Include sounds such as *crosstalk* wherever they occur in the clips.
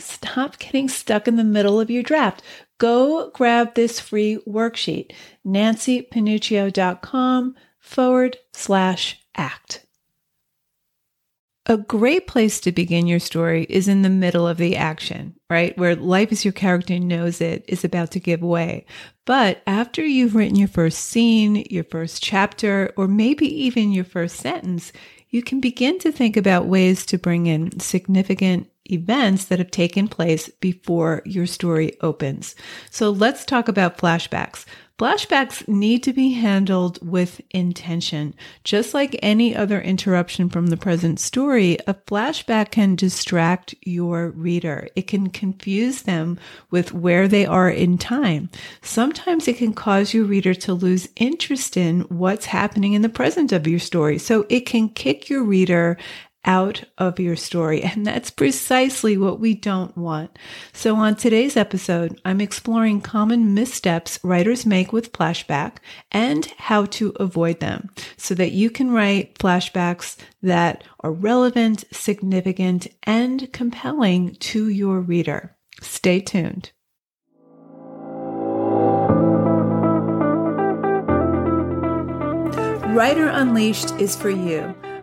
Stop getting stuck in the middle of your draft. Go grab this free worksheet, nancypanuccio.com forward slash act. A great place to begin your story is in the middle of the action, right? Where life as your character knows it is about to give way. But after you've written your first scene, your first chapter, or maybe even your first sentence, you can begin to think about ways to bring in significant events that have taken place before your story opens. So let's talk about flashbacks. Flashbacks need to be handled with intention. Just like any other interruption from the present story, a flashback can distract your reader. It can confuse them with where they are in time. Sometimes it can cause your reader to lose interest in what's happening in the present of your story. So it can kick your reader out of your story. *laughs* And that's precisely what we don't want. So on today's episode, I'm exploring common missteps writers make with flashback and how to avoid them so that you can write flashbacks that are relevant, significant, and compelling to your reader. Stay tuned. Writer Unleashed is for you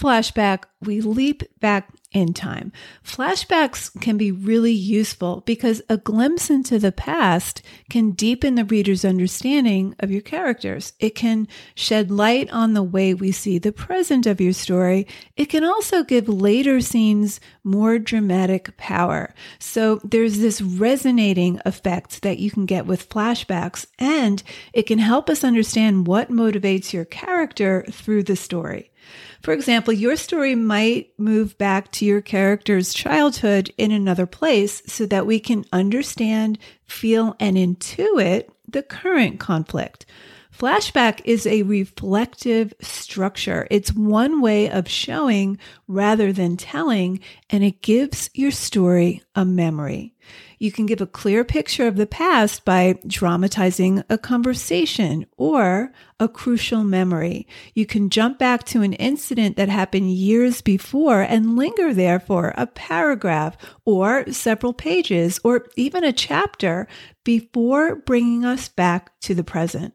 Flashback, we leap back in time. Flashbacks can be really useful because a glimpse into the past can deepen the reader's understanding of your characters. It can shed light on the way we see the present of your story. It can also give later scenes more dramatic power. So there's this resonating effect that you can get with flashbacks, and it can help us understand what motivates your character through the story. For example, your story might move back to your character's childhood in another place so that we can understand, feel, and intuit the current conflict. Flashback is a reflective structure. It's one way of showing rather than telling, and it gives your story a memory. You can give a clear picture of the past by dramatizing a conversation or a crucial memory. You can jump back to an incident that happened years before and linger there for a paragraph or several pages or even a chapter before bringing us back to the present.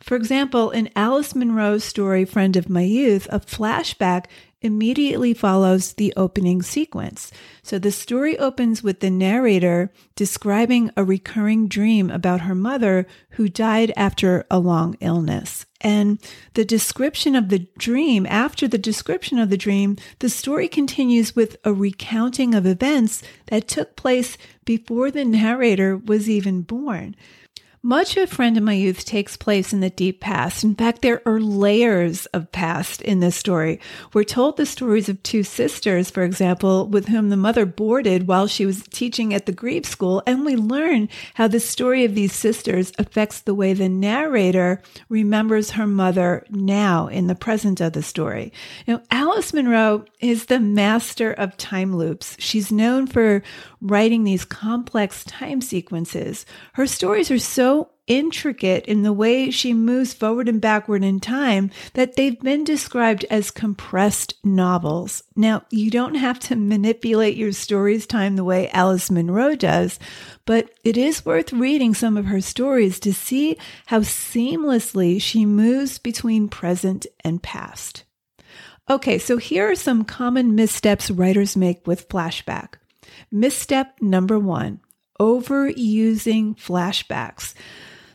For example, in Alice Munro's story, Friend of My Youth, a flashback immediately follows the opening sequence. So the story opens with the narrator describing a recurring dream about her mother who died after a long illness. And the description of the dream, after the description of the dream, the story continues with a recounting of events that took place before the narrator was even born. Much of Friend of My Youth takes place in the deep past. In fact, there are layers of past in this story. We're told the stories of two sisters, for example, with whom the mother boarded while she was teaching at the Grieve School, and we learn how the story of these sisters affects the way the narrator remembers her mother now in the present of the story. Know, Alice Munro is the master of time loops. She's known for writing these complex time sequences. Her stories are so intricate in the way she moves forward and backward in time that they've been described as compressed novels. Now, you don't have to manipulate your story's time the way Alice Munro does, but it is worth reading some of her stories to see how seamlessly she moves between present and past. Okay, so here are some common missteps writers make with flashback. Misstep number one overusing flashbacks.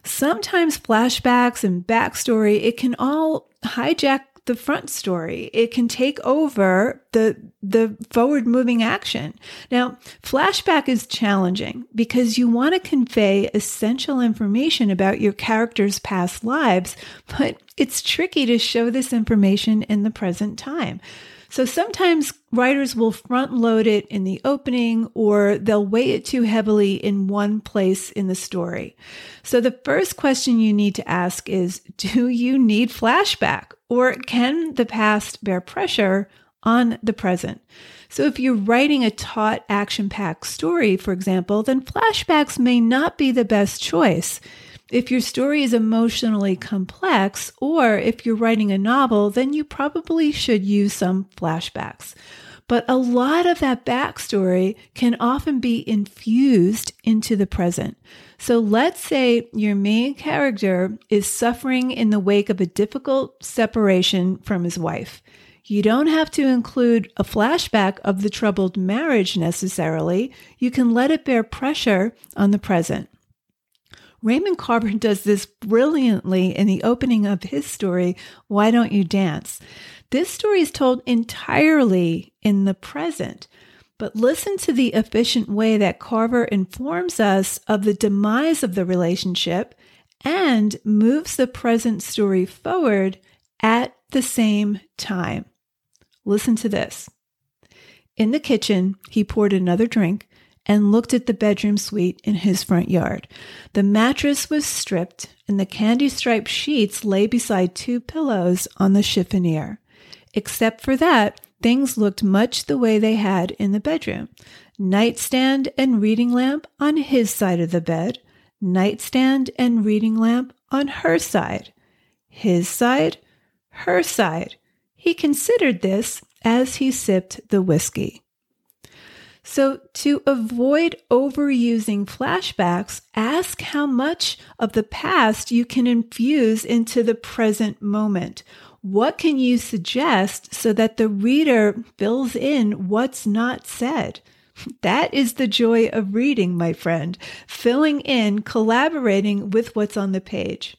Sometimes flashbacks and backstory, it can all hijack the front story. It can take over the the forward moving action. Now, flashback is challenging because you want to convey essential information about your character's past lives, but it's tricky to show this information in the present time. So sometimes writers will front load it in the opening or they'll weigh it too heavily in one place in the story. So the first question you need to ask is Do you need flashback or can the past bear pressure on the present? So if you're writing a taut, action packed story, for example, then flashbacks may not be the best choice. If your story is emotionally complex, or if you're writing a novel, then you probably should use some flashbacks. But a lot of that backstory can often be infused into the present. So let's say your main character is suffering in the wake of a difficult separation from his wife. You don't have to include a flashback of the troubled marriage necessarily. You can let it bear pressure on the present. Raymond Carver does this brilliantly in the opening of his story, Why Don't You Dance? This story is told entirely in the present, but listen to the efficient way that Carver informs us of the demise of the relationship and moves the present story forward at the same time. Listen to this. In the kitchen, he poured another drink and looked at the bedroom suite in his front yard. The mattress was stripped, and the candy striped sheets lay beside two pillows on the chiffonier. Except for that, things looked much the way they had in the bedroom nightstand and reading lamp on his side of the bed, nightstand and reading lamp on her side. His side, her side. He considered this as he sipped the whiskey. So, to avoid overusing flashbacks, ask how much of the past you can infuse into the present moment. What can you suggest so that the reader fills in what's not said? *laughs* That is the joy of reading, my friend, filling in, collaborating with what's on the page.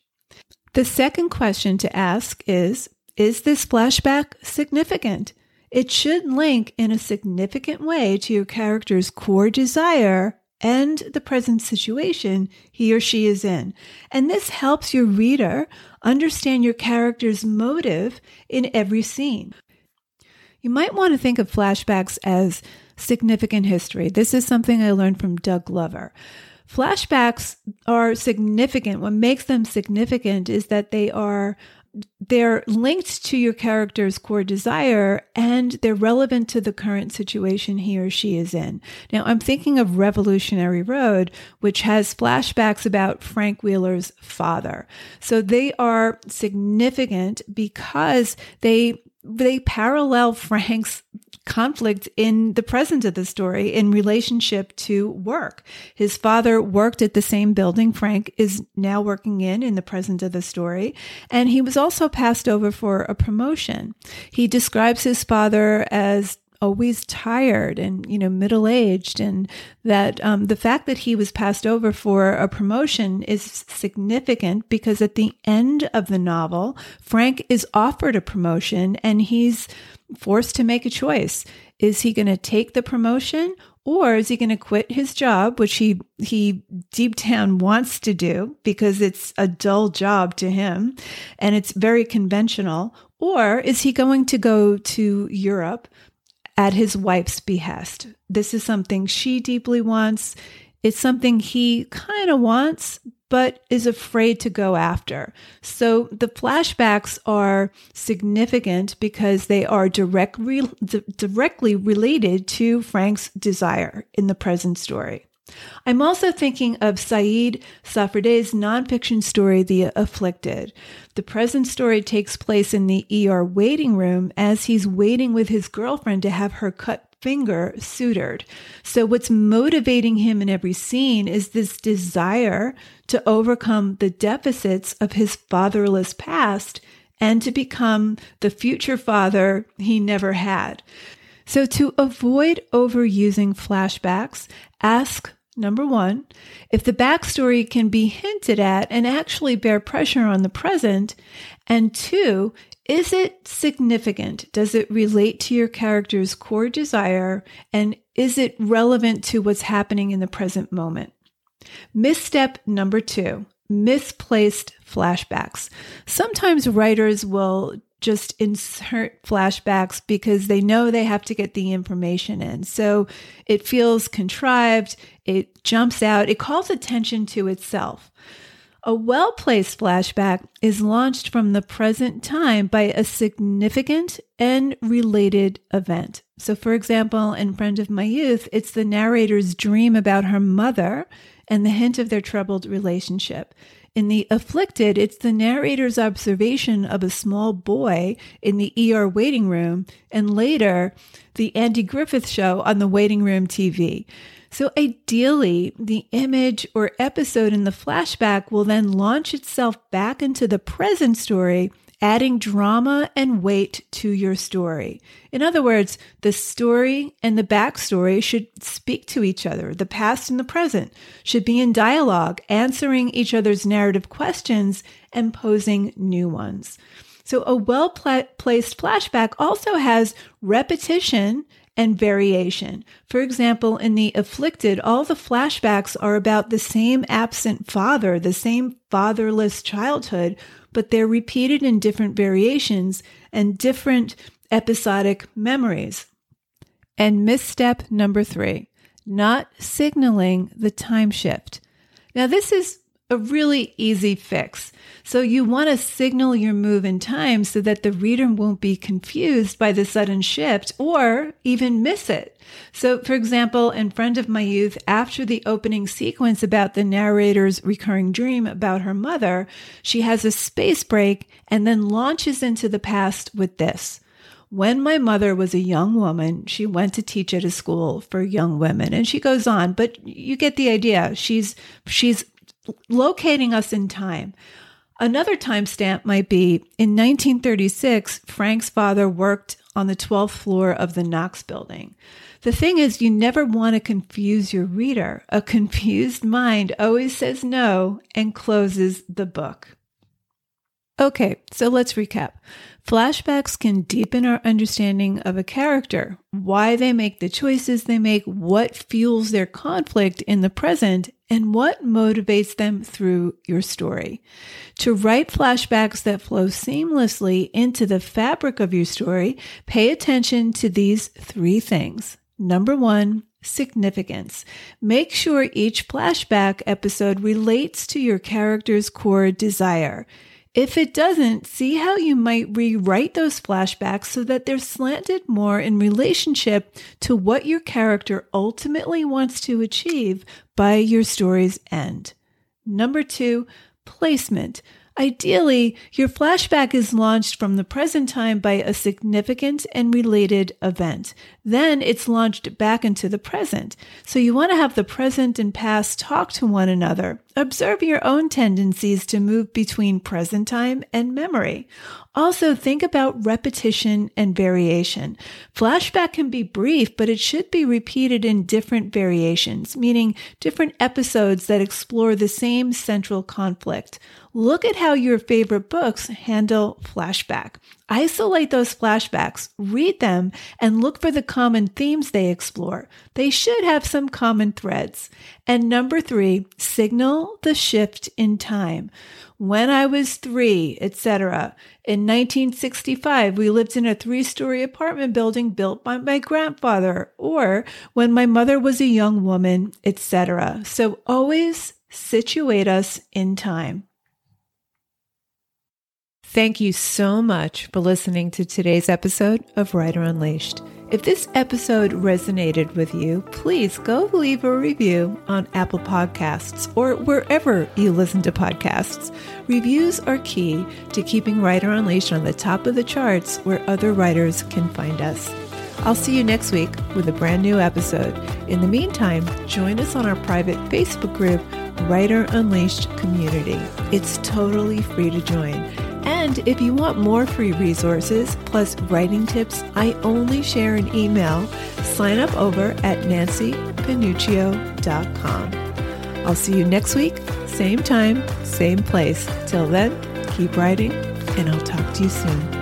The second question to ask is Is this flashback significant? It should link in a significant way to your character's core desire and the present situation he or she is in. And this helps your reader understand your character's motive in every scene. You might want to think of flashbacks as significant history. This is something I learned from Doug Glover. Flashbacks are significant. What makes them significant is that they are they're linked to your character's core desire and they're relevant to the current situation he or she is in. Now, I'm thinking of Revolutionary Road, which has flashbacks about Frank Wheeler's father. So they are significant because they they parallel Frank's conflict in the present of the story in relationship to work. His father worked at the same building Frank is now working in in the present of the story, and he was also passed over for a promotion. He describes his father as always tired and you know middle aged and that um, the fact that he was passed over for a promotion is significant because at the end of the novel frank is offered a promotion and he's forced to make a choice. Is he going to take the promotion or is he going to quit his job which he he deep down wants to do because it's a dull job to him and it's very conventional? Or is he going to go to Europe at his wife's behest. This is something she deeply wants. It's something he kind of wants, but is afraid to go after. So the flashbacks are significant because they are direct re- d- directly related to Frank's desire in the present story. I'm also thinking of Saeed Safardeh's nonfiction story, The Afflicted. The present story takes place in the ER waiting room as he's waiting with his girlfriend to have her cut finger sutured. So, what's motivating him in every scene is this desire to overcome the deficits of his fatherless past and to become the future father he never had. So, to avoid overusing flashbacks, ask Number one, if the backstory can be hinted at and actually bear pressure on the present. And two, is it significant? Does it relate to your character's core desire? And is it relevant to what's happening in the present moment? Misstep number two misplaced flashbacks. Sometimes writers will just insert flashbacks because they know they have to get the information in. So it feels contrived, it jumps out, it calls attention to itself. A well placed flashback is launched from the present time by a significant and related event. So, for example, in Friend of My Youth, it's the narrator's dream about her mother and the hint of their troubled relationship. In The Afflicted, it's the narrator's observation of a small boy in the ER waiting room, and later, the Andy Griffith show on the waiting room TV. So, ideally, the image or episode in the flashback will then launch itself back into the present story adding drama and weight to your story. In other words, the story and the backstory should speak to each other. The past and the present should be in dialogue, answering each other's narrative questions and posing new ones. So, a well placed flashback also has repetition and variation. For example, in The Afflicted, all the flashbacks are about the same absent father, the same fatherless childhood, but they're repeated in different variations and different episodic memories. And misstep number three, not signaling the time shift. Now, this is a really easy fix. So you want to signal your move in time so that the reader won't be confused by the sudden shift or even miss it. So, for example, in Friend of My Youth, after the opening sequence about the narrator's recurring dream about her mother, she has a space break and then launches into the past with this. When my mother was a young woman, she went to teach at a school for young women and she goes on, but you get the idea. She's, she's locating us in time. Another timestamp might be in 1936, Frank's father worked on the 12th floor of the Knox building. The thing is, you never want to confuse your reader. A *laughs* confused mind always says no and closes the book. Okay, so let's recap. Flashbacks can deepen our understanding of a character, why they make the choices they make, what fuels their conflict in the present, and what motivates them through your story. To write flashbacks that flow seamlessly into the fabric of your story, pay attention to these three things. Number one, significance. Make sure each flashback episode relates to your character's core desire. If it doesn't, see how you might rewrite those flashbacks so that they're slanted more in relationship to what your character ultimately wants to achieve by your story's end. Number two, placement. Ideally, your flashback is launched from the present time by a significant and related event. Then it's launched back into the present. So you want to have the present and past talk to one another. Observe your own tendencies to move between present time and memory. Also, think about repetition and variation. Flashback can be brief, but it should be repeated in different variations, meaning different episodes that explore the same central conflict. Look at how your favorite books handle flashback. Isolate those flashbacks, read them, and look for the common themes they explore. They should have some common threads. And number three, signal the shift in time. When I was three, etc. In 1965, we lived in a three story apartment building built by my grandfather, or when my mother was a young woman, etc. So always situate us in time. Thank you so much for listening to today's episode of Writer Unleashed. If this episode resonated with you, please go leave a review on Apple Podcasts or wherever you listen to podcasts. Reviews are key to keeping Writer Unleashed on the top of the charts where other writers can find us. I'll see you next week with a brand new episode. In the meantime, join us on our private Facebook group, Writer Unleashed Community. It's totally free to join. And if you want more free resources plus writing tips I only share an email, sign up over at nancypanuccio.com. I'll see you next week, same time, same place. Till then, keep writing, and I'll talk to you soon.